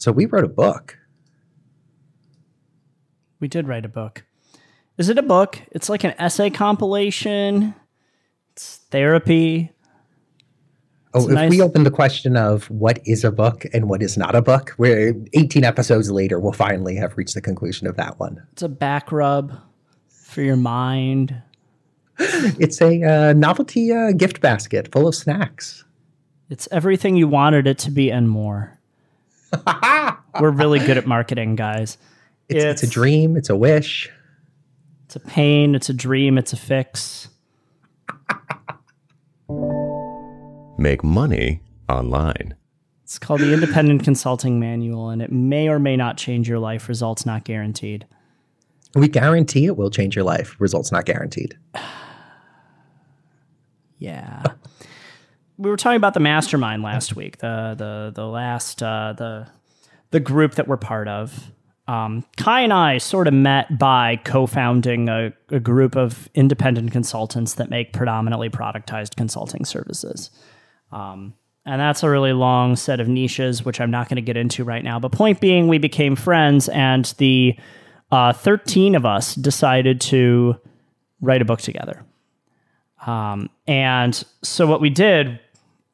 So we wrote a book. We did write a book. Is it a book? It's like an essay compilation. It's therapy. Oh, It's if nice. we open the question of what is a book and what is not a book, we're 18 episodes later, we'll finally have reached the conclusion of that one. It's a back rub for your mind. It's a uh, novelty uh, gift basket full of snacks. It's everything you wanted it to be and more. We're really good at marketing, guys. It's, it's a dream, it's a wish. It's a pain, it's a dream, it's a fix. Make money online. It's called the Independent Consulting Manual, and it may or may not change your life. Results not guaranteed. We guarantee it will change your life. Results not guaranteed. Yeah. We were talking about the mastermind last week. The the the last uh, the the group that we're part of. Um, Kai and I sort of met by co-founding a, a group of independent consultants that make predominantly productized consulting services. Um, and that's a really long set of niches, which I'm not going to get into right now. But point being, we became friends, and the uh, 13 of us decided to write a book together. Um, and so what we did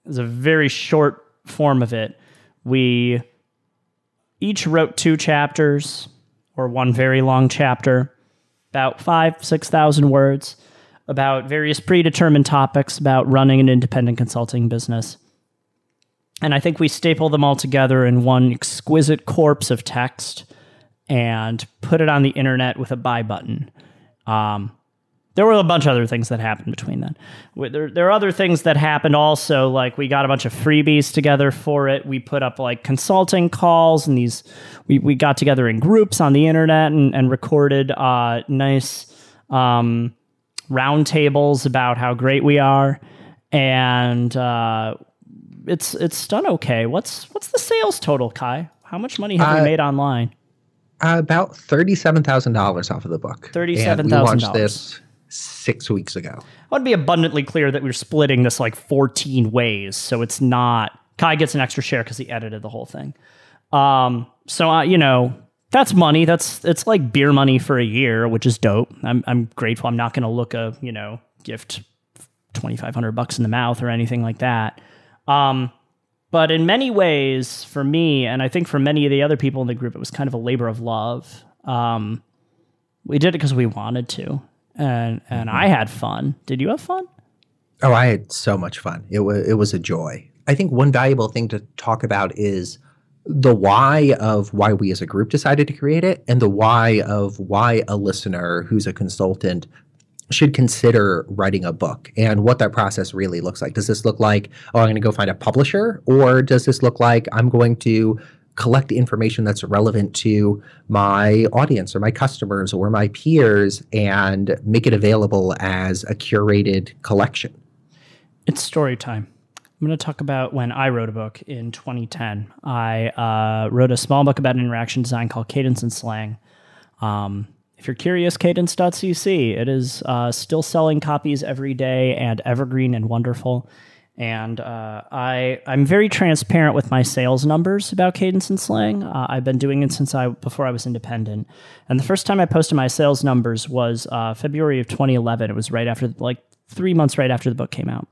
is a very short form of it. We each wrote two chapters or one very long chapter, about five, 6,000 words, about various predetermined topics about running an independent consulting business. And I think we staple them all together in one exquisite corpse of text and put it on the internet with a buy button. Um, there were a bunch of other things that happened between then. There, there are other things that happened also, like we got a bunch of freebies together for it. We put up like consulting calls and these, we, we got together in groups on the internet and, and recorded uh, nice um, roundtables about how great we are. And uh, it's it's done okay. What's what's the sales total, Kai? How much money have we Uh, made online? Uh, about $37,000 off of the book. And we $37,000. Six weeks ago. I want to be abundantly clear that we're splitting this like 14 ways. So it's not Kai gets an extra share because he edited the whole thing. Um, so uh, you know, that's money. That's it's like beer money for a year, which is dope. I'm I'm grateful. I'm not gonna look a, you know, gift 2500 bucks in the mouth or anything like that. Um, but in many ways, for me, and I think for many of the other people in the group, it was kind of a labor of love. Um, we did it because we wanted to, and and I mm-hmm. had fun. Did you have fun? Oh, I had so much fun. It was it was a joy. I think one valuable thing to talk about is the why of why we as a group decided to create it and the why of why a listener who's a consultant should consider writing a book and what that process really looks like. Does this look like, oh, I'm going to go find a publisher? Or does this look like I'm going to collect information that's relevant to my audience or my customers or my peers and make it available as a curated collection? It's story time. I'm going to talk about when I wrote a book in 2010. I uh, wrote a small book about interaction design called Cadence and Slang. Um, if you're curious, cadence.cc. It is uh, still selling copies every day and evergreen and wonderful. And uh, I, I'm very transparent with my sales numbers about Cadence and Slang. Uh, I've been doing it since I before I was independent. And the first time I posted my sales numbers was uh, February of 2011. It was right after, like three months right after the book came out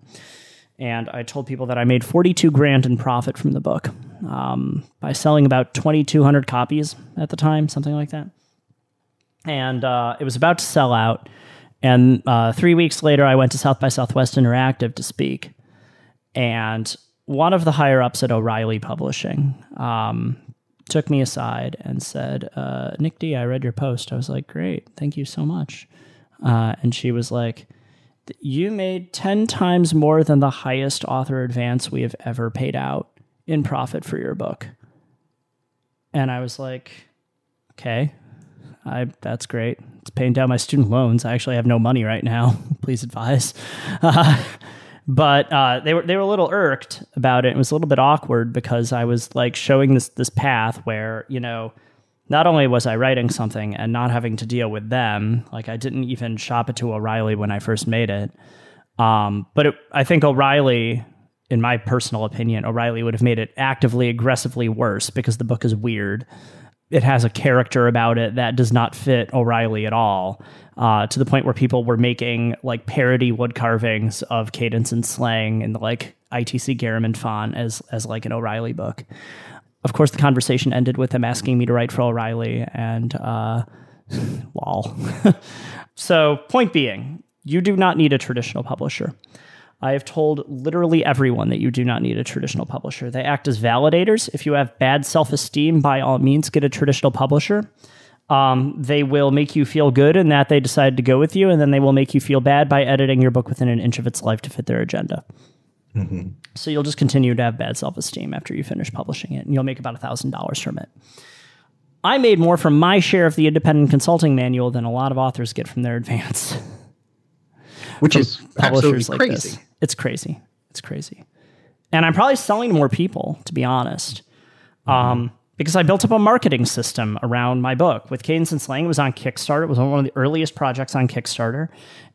and I told people that I made 42 grand in profit from the book um, by selling about 2,200 copies at the time, something like that. And uh, it was about to sell out. And uh, three weeks later, I went to South by Southwest Interactive to speak. And one of the higher ups at O'Reilly Publishing um, took me aside and said, uh, Nick D, I read your post. I was like, great, thank you so much. Uh, and she was like, you made 10 times more than the highest author advance we have ever paid out in profit for your book. And I was like, okay, I, that's great. It's paying down my student loans. I actually have no money right now. Please advise. Uh, but uh, they were they were a little irked about it. It was a little bit awkward because I was like showing this this path where you know not only was I writing something and not having to deal with them, like I didn't even shop it to O'Reilly when I first made it, um, but it, I think O'Reilly in my personal opinion, O'Reilly would have made it actively, aggressively worse because the book is weird. It has a character about it that does not fit O'Reilly at all, uh, to the point where people were making like parody wood carvings of cadence and slang in the like ITC Garamond font as as like an O'Reilly book. Of course, the conversation ended with him asking me to write for O'Reilly, and uh, lol. so, point being, you do not need a traditional publisher. I have told literally everyone that you do not need a traditional publisher. They act as validators. If you have bad self esteem, by all means, get a traditional publisher. Um, they will make you feel good in that they decided to go with you, and then they will make you feel bad by editing your book within an inch of its life to fit their agenda. Mm-hmm. So you'll just continue to have bad self esteem after you finish publishing it, and you'll make about $1,000 from it. I made more from my share of the independent consulting manual than a lot of authors get from their advance. Which is publishers like crazy. this. It's crazy. It's crazy. And I'm probably selling to more people, to be honest. Um, because I built up a marketing system around my book. With Cadence and Slang, it was on Kickstarter. It was one of the earliest projects on Kickstarter.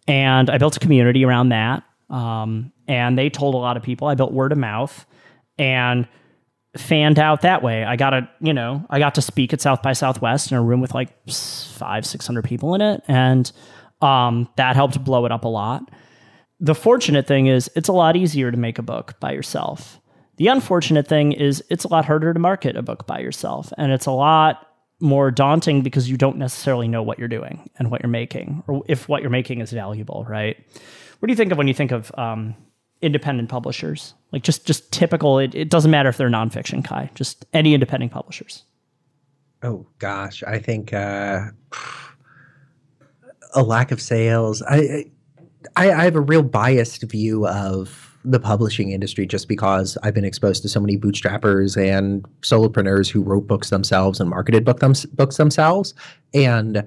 And I built a community around that. Um, and they told a lot of people. I built word of mouth and fanned out that way. I got a, you know, I got to speak at South by Southwest in a room with like five, 600 people in it. And um, that helped blow it up a lot. The fortunate thing is it's a lot easier to make a book by yourself. The unfortunate thing is it's a lot harder to market a book by yourself. And it's a lot more daunting because you don't necessarily know what you're doing and what you're making, or if what you're making is valuable, right? What do you think of when you think of um, independent publishers? Like just just typical. It, it doesn't matter if they're nonfiction, Kai. Just any independent publishers. Oh gosh, I think uh, a lack of sales. I, I I have a real biased view of the publishing industry just because I've been exposed to so many bootstrappers and solopreneurs who wrote books themselves and marketed book them, books themselves. And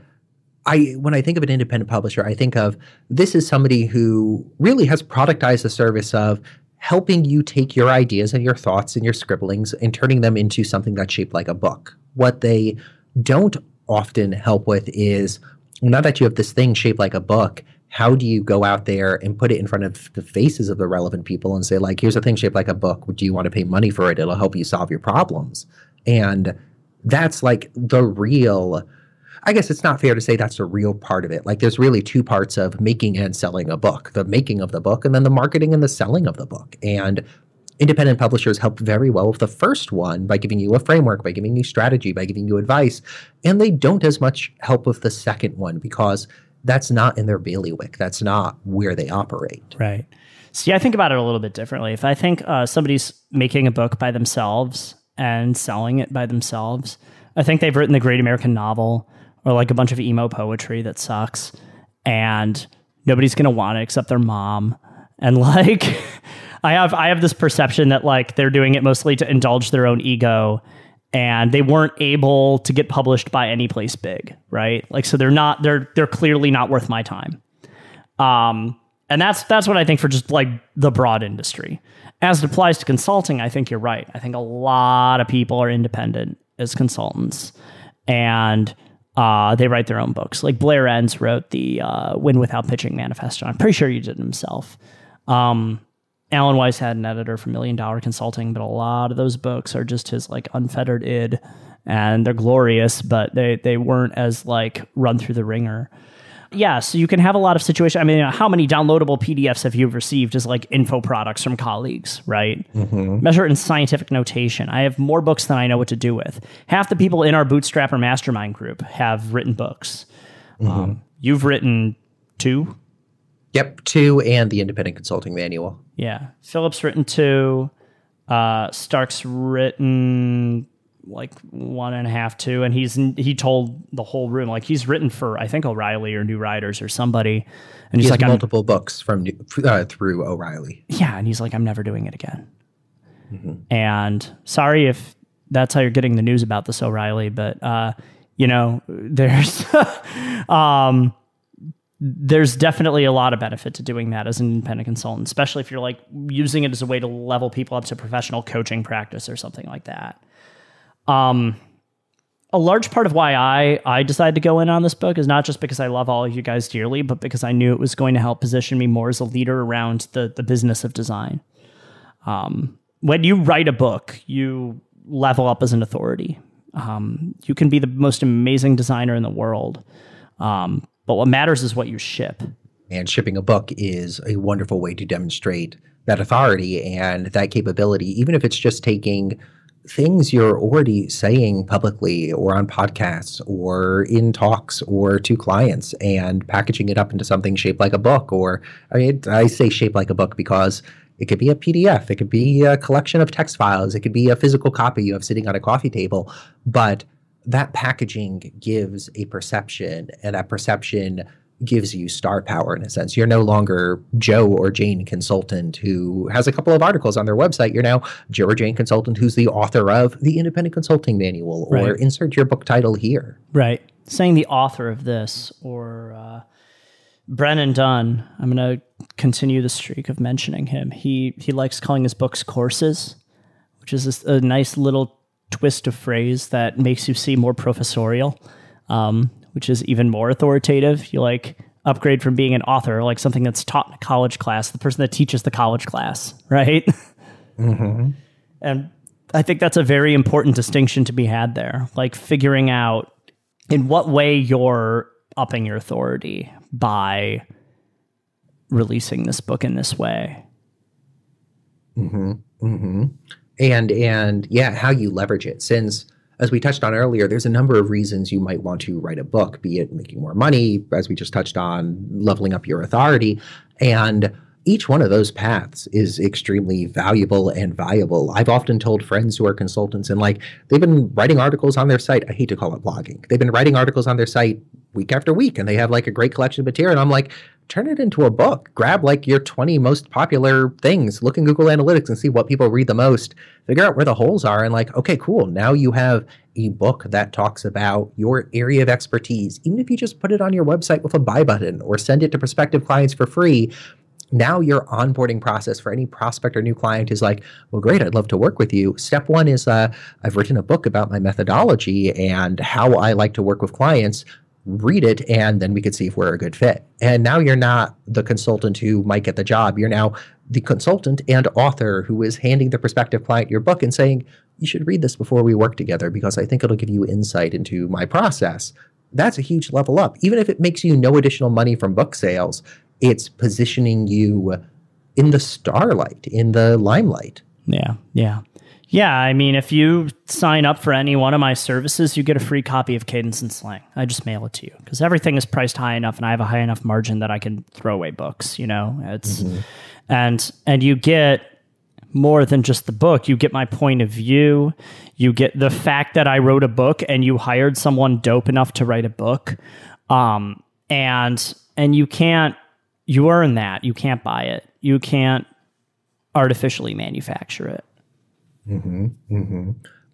I when I think of an independent publisher, I think of this is somebody who really has productized the service of helping you take your ideas and your thoughts and your scribblings and turning them into something that's shaped like a book. What they don't often help with is now that you have this thing shaped like a book, how do you go out there and put it in front of the faces of the relevant people and say like here's a thing shaped like a book do you want to pay money for it it'll help you solve your problems and that's like the real I guess it's not fair to say that's the real part of it. Like there's really two parts of making and selling a book, the making of the book and then the marketing and the selling of the book. And independent publishers help very well with the first one by giving you a framework, by giving you strategy, by giving you advice. And they don't as much help with the second one because that's not in their bailiwick. That's not where they operate. Right. See, I think about it a little bit differently. If I think uh, somebody's making a book by themselves and selling it by themselves, I think they've written the great American novel or like a bunch of emo poetry that sucks and nobody's going to want it except their mom. And like, I have, I have this perception that like they're doing it mostly to indulge their own ego and they weren't able to get published by any place big, right? Like so they're not they're they're clearly not worth my time. Um and that's that's what I think for just like the broad industry. As it applies to consulting, I think you're right. I think a lot of people are independent as consultants and uh, they write their own books. Like Blair Enns wrote the uh, Win Without Pitching Manifesto. I'm pretty sure he did it himself. Um, Alan Weiss had an editor for Million Dollar Consulting, but a lot of those books are just his like unfettered id, and they're glorious, but they they weren't as like run through the wringer. Yeah, so you can have a lot of situations. I mean, you know, how many downloadable PDFs have you received as like info products from colleagues, right? Mm-hmm. Measure it in scientific notation. I have more books than I know what to do with. Half the people in our Bootstrapper Mastermind group have written books. Mm-hmm. Um, you've written two, Yep, two and the independent consulting manual. Yeah, Philip's written two. Uh, Stark's written like one and a half, two, and he's he told the whole room like he's written for I think O'Reilly or New Riders or somebody, and he's he like multiple books from uh, through O'Reilly. Yeah, and he's like I'm never doing it again. Mm-hmm. And sorry if that's how you're getting the news about this O'Reilly, but uh, you know there's um there's definitely a lot of benefit to doing that as an independent consultant, especially if you're like using it as a way to level people up to professional coaching practice or something like that. Um, a large part of why I I decided to go in on this book is not just because I love all of you guys dearly, but because I knew it was going to help position me more as a leader around the the business of design. Um, when you write a book, you level up as an authority. Um, you can be the most amazing designer in the world, um, but what matters is what you ship. And shipping a book is a wonderful way to demonstrate that authority and that capability, even if it's just taking things you're already saying publicly or on podcasts or in talks or to clients and packaging it up into something shaped like a book. Or I mean, I say shaped like a book because it could be a PDF, it could be a collection of text files, it could be a physical copy you have sitting on a coffee table. But that packaging gives a perception, and that perception gives you star power in a sense. You're no longer Joe or Jane consultant who has a couple of articles on their website. You're now Joe or Jane consultant who's the author of the Independent Consulting Manual or insert your book title here. Right. Saying the author of this or uh, Brennan Dunn, I'm going to continue the streak of mentioning him. He he likes calling his books courses, which is a nice little twist of phrase that makes you seem more professorial, um, which is even more authoritative. You like upgrade from being an author, like something that's taught in a college class, the person that teaches the college class, right? Mm-hmm. And I think that's a very important distinction to be had there. Like figuring out in what way you're upping your authority by releasing this book in this way. Mm-hmm. Mm-hmm. And and yeah how you leverage it since as we touched on earlier there's a number of reasons you might want to write a book be it making more money as we just touched on leveling up your authority and each one of those paths is extremely valuable and viable. I've often told friends who are consultants and like they've been writing articles on their site. I hate to call it blogging. They've been writing articles on their site week after week and they have like a great collection of material. And I'm like, turn it into a book. Grab like your 20 most popular things, look in Google Analytics and see what people read the most, figure out where the holes are, and like, okay, cool. Now you have a book that talks about your area of expertise. Even if you just put it on your website with a buy button or send it to prospective clients for free, now your onboarding process for any prospect or new client is like, well, great, I'd love to work with you. Step one is uh, I've written a book about my methodology and how I like to work with clients. Read it, and then we could see if we're a good fit. And now you're not the consultant who might get the job. You're now the consultant and author who is handing the prospective client your book and saying, you should read this before we work together because I think it'll give you insight into my process. That's a huge level up. Even if it makes you no additional money from book sales, it's positioning you in the starlight, in the limelight. Yeah, yeah. Yeah, I mean, if you sign up for any one of my services, you get a free copy of Cadence and Slang. I just mail it to you because everything is priced high enough, and I have a high enough margin that I can throw away books. You know, it's and and you get more than just the book. You get my point of view. You get the fact that I wrote a book and you hired someone dope enough to write a book, um, and and you can't you earn that. You can't buy it. You can't artificially manufacture it.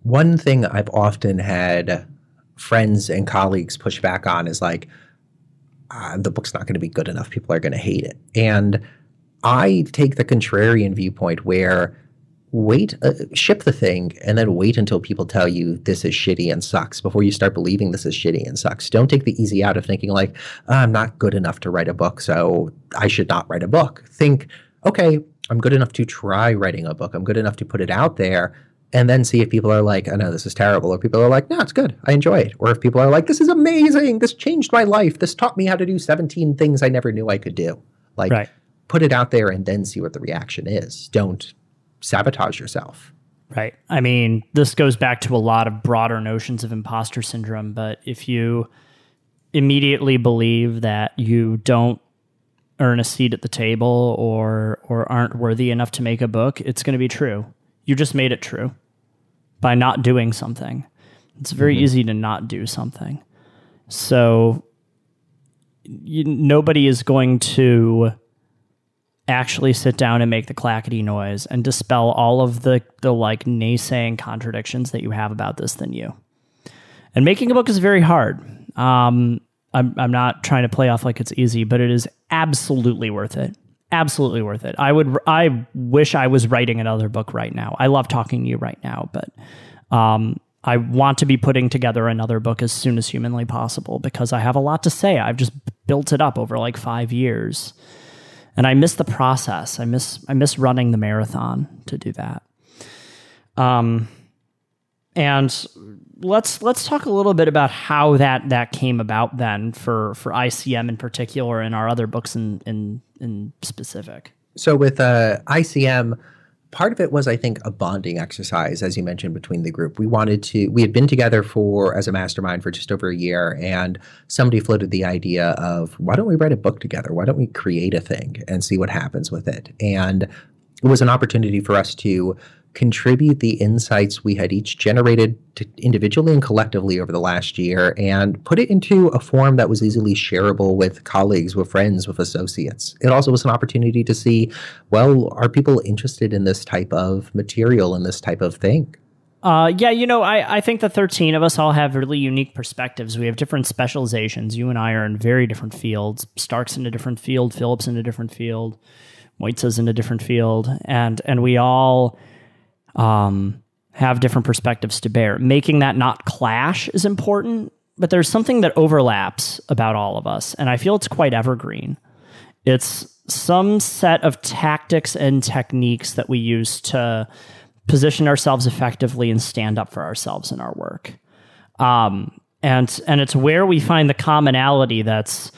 One thing I've often had friends and colleagues push back on is like, ah, the book's not going to be good enough. People are going to hate it. And I take the contrarian viewpoint where wait, uh, ship the thing and then wait until people tell you this is shitty and sucks before you start believing this is shitty and sucks. Don't take the easy out of thinking like, "Ah, I'm not good enough to write a book, so I should not write a book. Think, okay, I'm good enough to try writing a book. I'm good enough to put it out there and then see if people are like, I know this is terrible, or people are like, no, it's good. I enjoy it. Or if people are like, this is amazing. This changed my life. This taught me how to do 17 things I never knew I could do. Like, Right. put it out there and then see what the reaction is. Don't sabotage yourself. Right. I mean, this goes back to a lot of broader notions of imposter syndrome, but if you immediately believe that you don't earn a seat at the table or or aren't worthy enough to make a book, it's going to be true. You just made it true by not doing something. It's very easy to not do something. So you, nobody is going to actually sit down and make the clackety noise and dispel all of the the like naysaying contradictions that you have about this than you. And making a book is very hard. Um, I'm I'm not trying to play off like it's easy, but it is absolutely worth it. Absolutely worth it. I would I wish I was writing another book right now. I love talking to you right now, but um, I want to be putting together another book as soon as humanly possible because I have a lot to say. I've just built it up over like five years and I miss the process. I miss I miss running the marathon to do that. Um, and let's let's talk a little bit about how that that came about then for for ICM in particular and our other books in in in specific. So with uh, ICM, part of it was, I think, a bonding exercise, as you mentioned, between the group. We wanted to, we had been together for, as a mastermind for just over a year, and somebody floated the idea of, why don't we write a book together? Why don't we create a thing and see what happens with it? And it was an opportunity for us to contribute the insights we had each generated individually and collectively over the last year and put it into a form that was easily shareable with colleagues, with friends, with associates. It also was an opportunity to see well, are people interested in this type of material and this type of thing? Uh, yeah, you know, I, I think the 13 of us all have really unique perspectives. We have different specializations. You and I are in very different fields. Stark's in a different field, Philip's in a different field, Mojca's in a different field. And, and we all um, have different perspectives to bear. Making that not clash is important, but there's something that overlaps about all of us, and I feel it's quite evergreen. It's some set of tactics and techniques that we use to position ourselves effectively and stand up for ourselves in our work. Um, and and it's where we find the commonality that's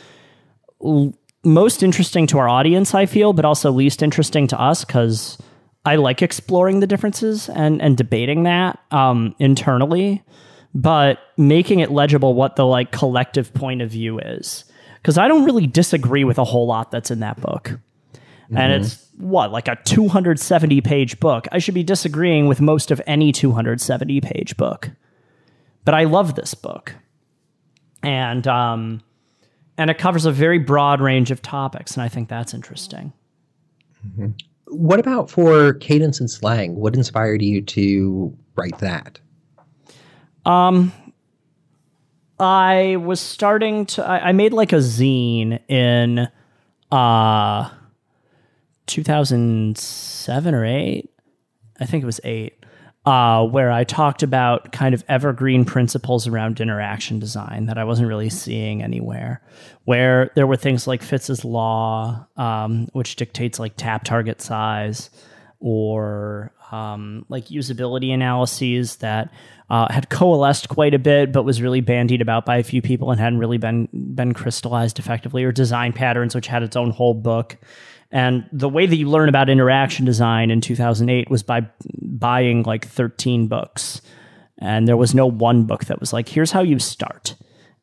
l- most interesting to our audience, I feel, but also least interesting to us because I like exploring the differences and and debating that um, internally, but making it legible what the like collective point of view is. Because I don't really disagree with a whole lot that's in that book, mm-hmm. and it's what like a 270 page book. I should be disagreeing with most of any 270 page book, but I love this book, and um, and it covers a very broad range of topics, and I think that's interesting. Mm-hmm what about for cadence and slang? What inspired you to write that? Um, I was starting to. I, I made like a zine in uh 2007 or eight. I think it was eight uh, where I talked about kind of evergreen principles around interaction design that I wasn't really seeing anywhere. Where there were things like Fitts's law, um, which dictates like tap target size, or um, like usability analyses that uh, had coalesced quite a bit, but was really bandied about by a few people and hadn't really been been crystallized effectively, or design patterns, which had its own whole book. And the way that you learn about interaction design in 2008 was by buying like 13 books. And there was no one book that was like, here's how you start.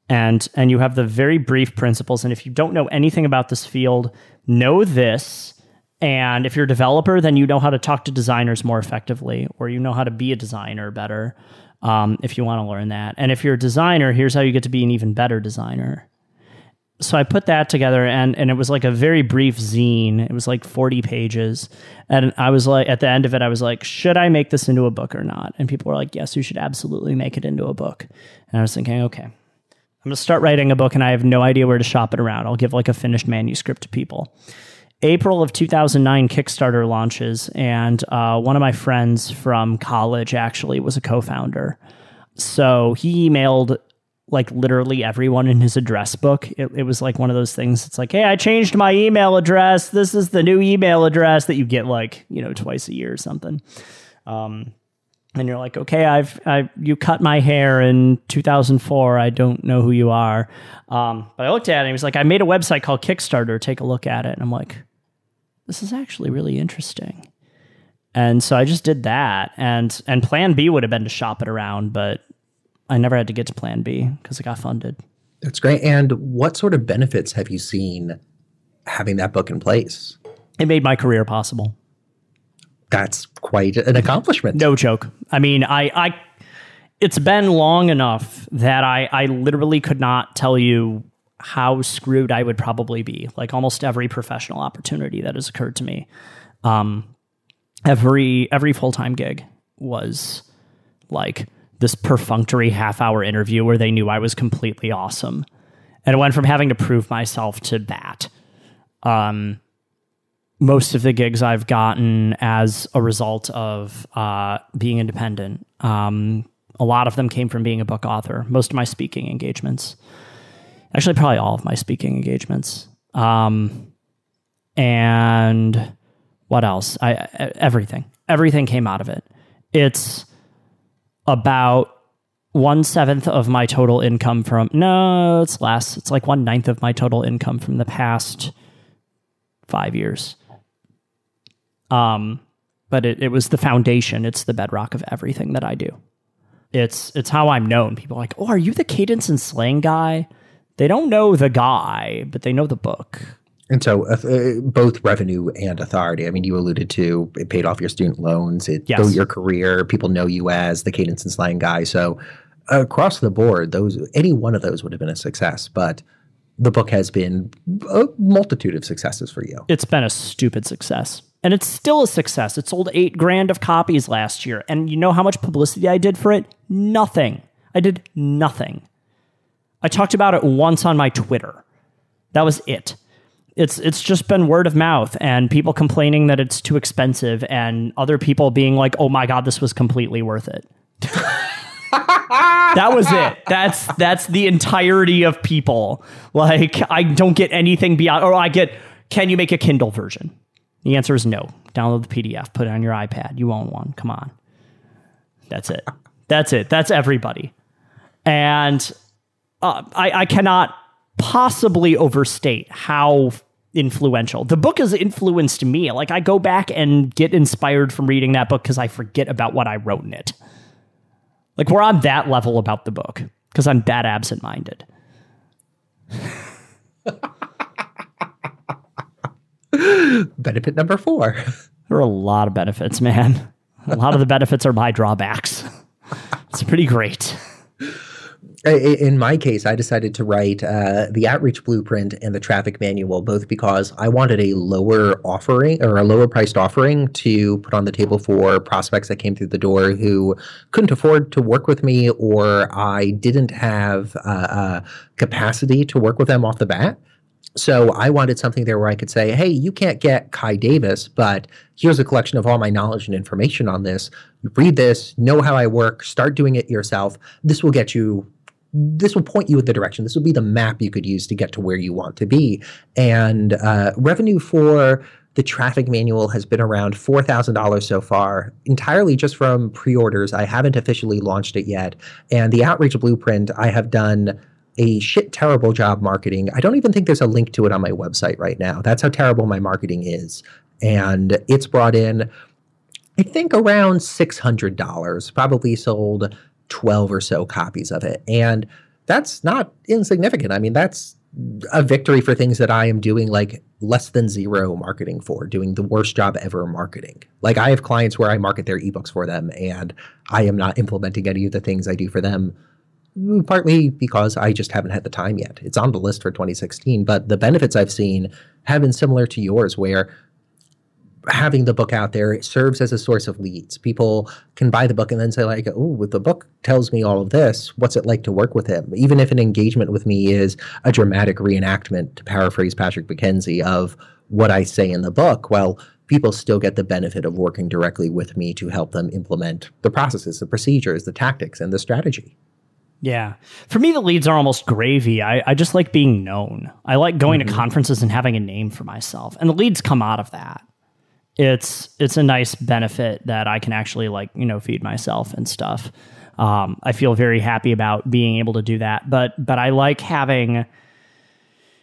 And and you have the very brief principles and if you don't know anything about this field, know this. And if you're a developer, then you know how to talk to designers more effectively or you know how to be a designer better. Um, if you want to learn that. And if you're a designer, here's how you get to be an even better designer so I put that together and and it was like a very brief zine. It was like 40 pages. And I was like at the end of it I was like, "Should I make this into a book or not?" And people were like, "Yes, you should absolutely make it into a book." And I was thinking, "Okay. I'm going to start writing a book and I have no idea where to shop it around. I'll give like a finished manuscript to people." April of 2009 Kickstarter launches and uh, one of my friends from college actually was a co-founder. So he emailed like literally everyone in his address book. It, it, was like one of those things. It's like, hey, I changed my email address. This is the new email address that you get like you know twice a year or something. Um, and you're like, okay, I've I you cut my hair in 2004. I don't know who you are. Um, but I looked at it. and He was like, I made a website called Kickstarter. Take a look at it. And I'm like, this is actually really interesting. And so I just did that. And and Plan B would have been to shop it around, but I never had to get to Plan B because it got funded. That's great. And what sort of benefits have you seen having that book in place? It made my career possible. That's quite an accomplishment. No joke. I mean, I, I it's been long enough that I, I literally could not tell you how screwed I would probably be. Like almost every professional opportunity that has occurred to me, um, every every full time gig was like this perfunctory half hour interview where they knew I was completely awesome. And it went from having to prove myself to that. Um, most of the gigs I've gotten as a result of uh, being independent. Um, a lot of them came from being a book author. Most of my speaking engagements, actually, probably all of my speaking engagements. Um, and what else? I everything. Everything came out of it. It's about one seventh of my total income from no, it's less. It's like one ninth of my total income from the past five years. Um, but it, it was the foundation. It's the bedrock of everything that I do. It's it's how I'm known. People are like, oh, are you the cadence and slang guy? They don't know the guy, but they know the book. And so, uh, uh, both revenue and authority. I mean, you alluded to it paid off your student loans, it Yes. built your career. People know you as the cadence and slang guy. So, across the board, those any one of those would have been a success. But the book has been a multitude of successes for you. It's been a stupid success. And it's still a success. It sold eight grand of copies last year. And you know how much publicity I did for it? Nothing. I did nothing. I talked about it once on my Twitter. That was it. It's it's just been word of mouth and people complaining that it's too expensive and other people being like, "Oh my god, this was completely worth it." that was it. That's that's the entirety of people. Like I don't get anything beyond or I get can you make a Kindle version? The answer is no. Download the PDF, put it on your iPad. You own one. Come on. That's it. That's it. That's everybody. And uh, I, I cannot possibly overstate how influential the book has influenced me. Like I go back and get inspired from reading that book because I forget about what I wrote in it. Like we're on that level about the book because I'm that absent minded. Benefit number four. There are a lot of benefits, man. A lot of the benefits are my drawbacks. It's pretty great. In my case, I decided to write uh, the outreach blueprint and the traffic manual, both because I wanted a lower offering or a lower priced offering to put on the table for prospects that came through the door who couldn't afford to work with me or I didn't have uh, uh, capacity to work with them off the bat. So I wanted something there where I could say, hey, you can't get Kai Davis, but here's a collection of all my knowledge and information on this. Read this, know how I work, start doing it yourself. This will get you this will point you in the direction. This will be the map you could use to get to where you want to be. And uh, revenue for the traffic manual has been around $4,000 so far, entirely just from pre orders. I haven't officially launched it yet. And the outreach blueprint, I have done a shit terrible job marketing. I don't even think there's a link to it on my website right now. That's how terrible my marketing is. And it's brought in, I think, around $600, probably sold 12 or so copies of it. And that's not insignificant. I mean, that's a victory for things that I am doing like less than zero marketing for, doing the worst job ever marketing. Like I have clients where I market their ebooks for them and I am not implementing any of the things I do for them mm, partly because I just haven't had the time yet. It's on the list for 2016, but the benefits I've seen have been similar to yours where having the book out there serves as a source of leads. People can buy the book and then say like, "Oh, the book tells me all of this. What's it like to work with him?" Even if an engagement with me is a dramatic reenactment, to paraphrase Patrick McKenzie, of what I say in the book, well, people still get the benefit of working directly with me to help them implement the processes, the procedures, the tactics, and the strategy. Yeah. For me, the leads are almost gravy. I, I just like being known. I like going to mm-hmm. conferences and having a name for myself. And the leads come out of that. It's it's a nice benefit that I can actually like, you know, feed myself and stuff. Um, I feel very happy about being able to do that. But but I like having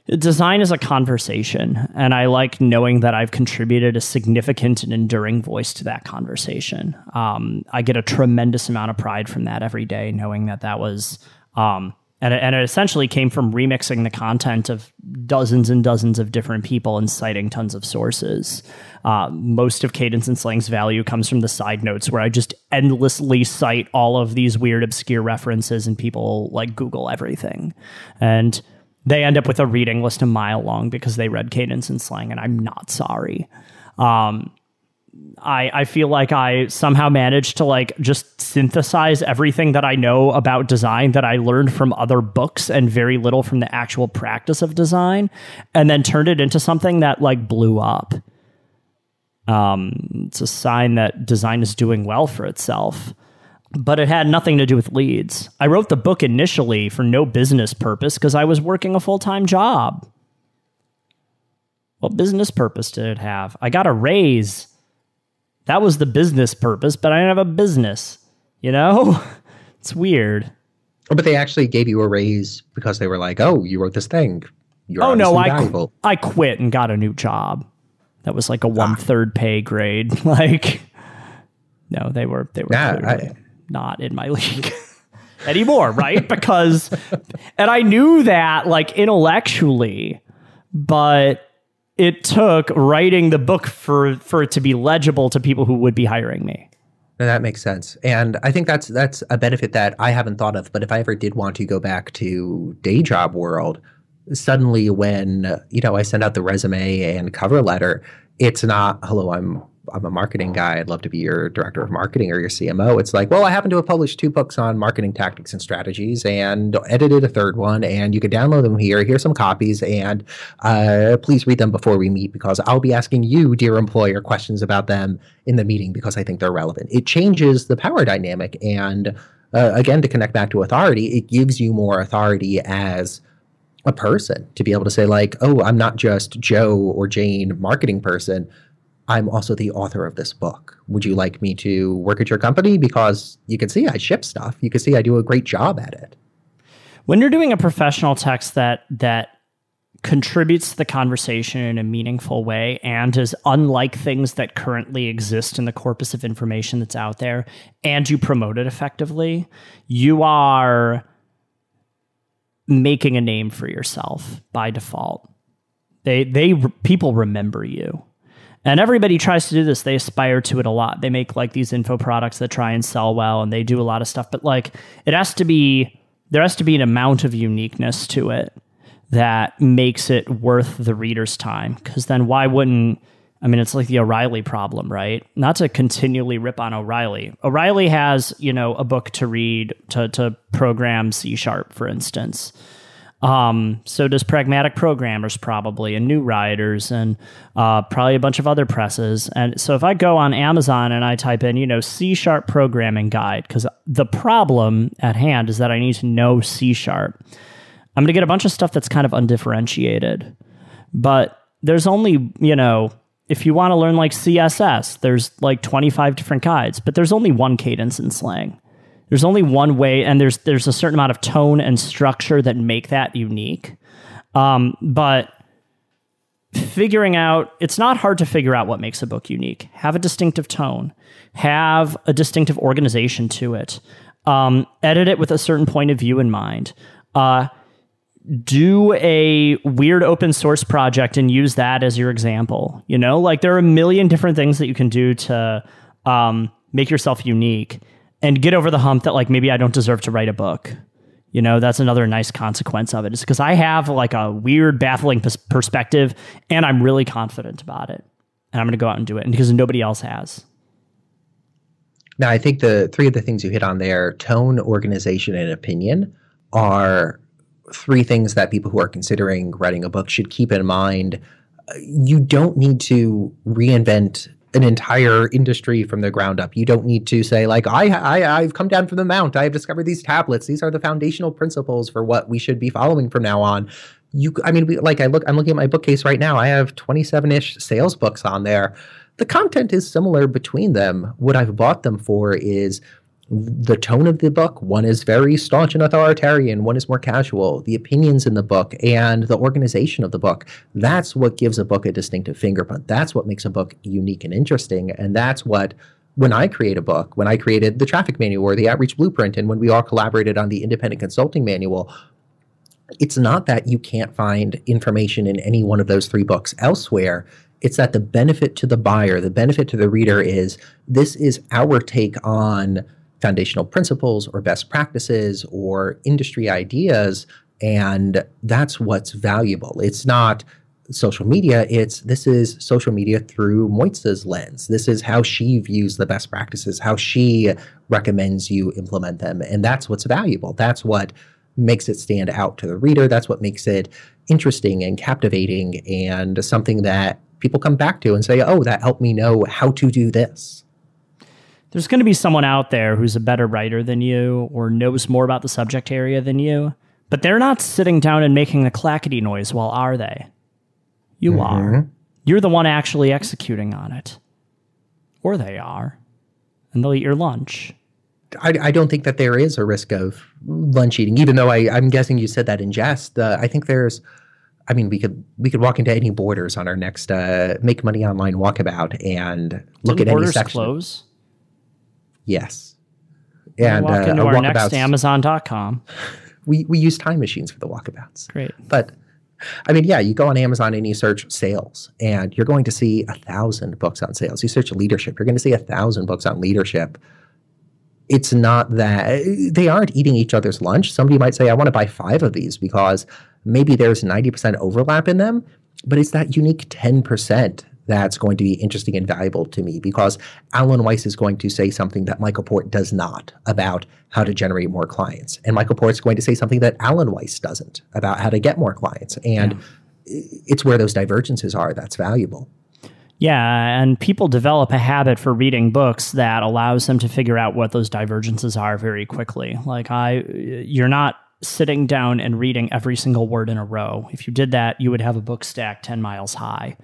design is a conversation and i like knowing that i've contributed a significant and enduring voice to that conversation um, i get a tremendous amount of pride from that every day knowing that that was um, and, and it essentially came from remixing the content of dozens and dozens of different people and citing tons of sources uh, most of cadence and slang's value comes from the side notes where i just endlessly cite all of these weird obscure references and people like google everything and they end up with a reading list a mile long because they read cadence and slang and i'm not sorry um, I, I feel like I somehow managed to like just synthesize everything that I know about design that I learned from other books and very little from the actual practice of design and then turned it into something that like blew up. Um, it's a sign that design is doing well for itself but it had nothing to do with leads. I wrote the book initially for no business purpose because I was working a full time job. What business purpose did it have? I got a raise. That was the business purpose, but I didn't have a business. You know? it's weird. Oh, but they actually gave you a raise because they were like, "Oh, you wrote this thing. You're oh no, I qu- I quit and got a new job. That was like a ah. one third pay grade. Like, no, they were they were Yeah, I- not in my league anymore, right? because, and I knew that like intellectually, but it took writing the book for for it to be legible to people who would be hiring me. No, that makes sense, and I think that's that's a benefit that I haven't thought of. But if I ever did want to go back to day job world, suddenly when you know I send out the resume and cover letter, it's not hello, I'm I'm a marketing guy. I'd love to be your director of marketing or your CMO. It's like, well, I happen to have published two books on marketing tactics and strategies, and edited a third one, and you can download them here. Here's some copies, and uh, please read them before we meet because I'll be asking you, dear employer, questions about them in the meeting because I think they're relevant. It changes the power dynamic, and uh, again, to connect back to authority, it gives you more authority as a person to be able to say like, oh, I'm not just Joe or Jane, marketing person. I'm also the author of this book. Would you like me to work at your company? Because you can see I ship stuff. You can see I do a great job at it. when you're doing a professional text that that contributes to the conversation in a meaningful way and is unlike things that currently exist in the corpus of information that's out there and you promote it effectively you are making a name for yourself by default. They they people remember you. And everybody tries to do this. They aspire to it a lot. They make like these info products that try and sell well and they do a lot of stuff. But like it has to be there has to be an amount of uniqueness to it that makes it worth the reader's time. Because then why wouldn't I mean, it's like the O'Reilly problem, right? Not to continually rip on O'Reilly. O'Reilly has, you know, a book to read to, to program C sharp, for instance. Um, so does Pragmatic Programmers probably, and New Riders, and uh, probably a bunch of other presses. And so if I go on Amazon and I type in, you know, C sharp programming guide, because the problem at hand is that I need to know C sharp. I'm going to get a bunch of stuff that's kind of undifferentiated. But there's only, you know, if you want to learn like CSS, there's like 25 different guides, but there's only one cadence in slang. There's only one way, and there's there's a certain amount of tone and structure that make that unique. Um, but figuring out it's not hard to figure out what makes a book unique. Have a distinctive tone, have a distinctive organization to it. Um, edit it with a certain point of view in mind. Uh, do a weird open source project and use that as your example. You know, like there are a million different things that you can do to um, make yourself unique and get over the hump that like maybe I don't deserve to write a book. You know, that's another nice consequence of it. Is because I have like a weird, baffling pers- perspective, and I'm really confident about it, and I'm going to go out and do it, and because nobody else has. Now, I think the three of the things you hit on there tone, organization, and opinion are three things that people who are considering writing a book should keep in mind. Uh, You don't need to reinvent an entire industry from the ground up. You don't need to say like I, I I've come down from the mount. I have discovered these tablets. These are the foundational principles for what we should be following from now on. You I mean we, like I look I'm looking at my bookcase right now. I have 27ish sales books on there. The content is similar between them. What I've bought them for is the tone of the book. One is very staunch and authoritarian, one is more casual. The opinions in the book and the organization of the book. That's what gives a book a distinctive fingerprint. That's what makes a book unique and interesting. And that's what, when I create a book, when I created the traffic manual or the outreach blueprint, and when we all collaborated on the independent consulting manual, it's not that you can't find information in any one of those three books elsewhere. It's that the benefit to the buyer, the benefit to the reader is this is our take on foundational principles or best practices or industry ideas. And that's what's valuable. It's not social media, it's this is social media through Mojca's lens. This is how she views the best practices, how she recommends you implement them. And that's what's valuable. That's what makes it stand out to the reader. That's what makes it interesting and captivating and something that people come back to and say, oh, that helped me know how to do this. There's going to be someone out there who's a better writer than you or knows more about the subject area than you, but they're not sitting down and making the clackety noise while are they? You are. You're the one actually executing on it. Or they are. And they'll eat your lunch. I, I don't think that there is a risk of lunch eating, even though I, I'm guessing you said that in jest. Uh, I think there's, I mean, we could we could walk into any borders on our next uh, make money online walkabout and look Didn't at any borders section. close? Yes, and walk uh, into our next Amazon.com. we we use time machines for the walkabouts. Great. But I mean, yeah, you go on Amazon and you search sales, and you're going to see a thousand books on sales. You search leadership, you're going to see a thousand books on leadership. It's not that they aren't eating each other's lunch. Somebody might say, I want to buy five of these because maybe there's 90% overlap in them, but it's that unique 10% that's going to be interesting and valuable to me because Alan Weiss is going to say something that Michael Port does not about how to generate more clients. And Michael Port's going to say something that Alan Weiss doesn't about how to get more clients. And it's where those divergences are that's valuable. Yeah, and people develop a habit for reading books that allows them to figure out what those divergences are very quickly. Like I you're not sitting down and reading every single word in a row. If you did that, you would have a book stack 10 miles high.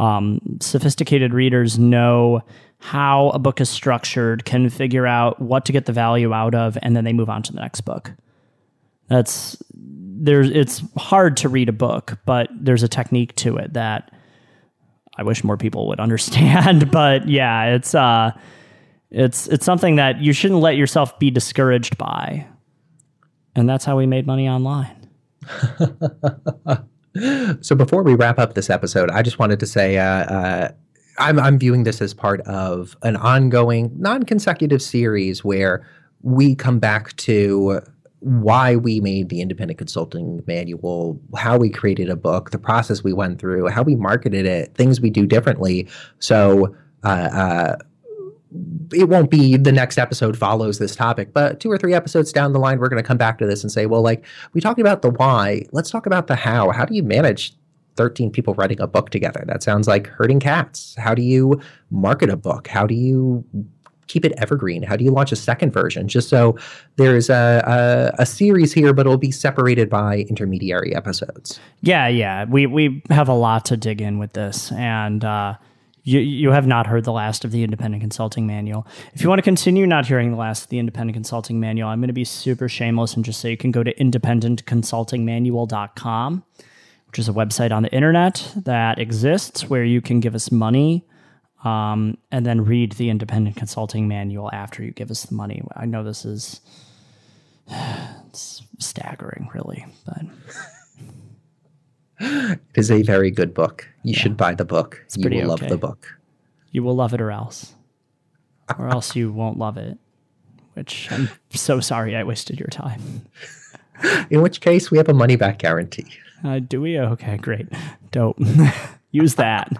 Um, sophisticated readers know how a book is structured, can figure out what to get the value out of, and then they move on to the next book. That's there's it's hard to read a book, but there's a technique to it that I wish more people would understand. but yeah, it's uh it's it's something that you shouldn't let yourself be discouraged by. And that's how we made money online. So before we wrap up this episode, I just wanted to say uh, uh, I'm, I'm viewing this as part of an ongoing, non-consecutive series where we come back to why we made the independent consulting manual, how we created a book, the process we went through, how we marketed it, things we do differently. So uh, uh, it won't be the next episode follows this topic, but two or three episodes down the line, we're going to come back to this and say, well, like we talked about the why, let's talk about the how. How do you manage 13 people writing a book together? That sounds like herding cats. How do you market a book? How do you keep it evergreen? How do you launch a second version? Just so there's a, a, a series here, but it'll be separated by intermediary episodes. Yeah, yeah. We we have a lot to dig in with this. And uh you, you have not heard the last of the Independent Consulting Manual. If you want to continue not hearing the last of the Independent Consulting Manual, I'm going to be super shameless and just say you can go to independentconsultingmanual.com, which is a website on the internet that exists where you can give us money um, and then read the Independent Consulting Manual after you give us the money. I know this is it's staggering, really, but It is a very good book. You should buy the book. you pretty will love the book. you will love it or else. Or else you won't love it. Which I'm so sorry I wasted your time. In which case, we have a money back guarantee. Uh, do we? Okay, great. Dope. Use that.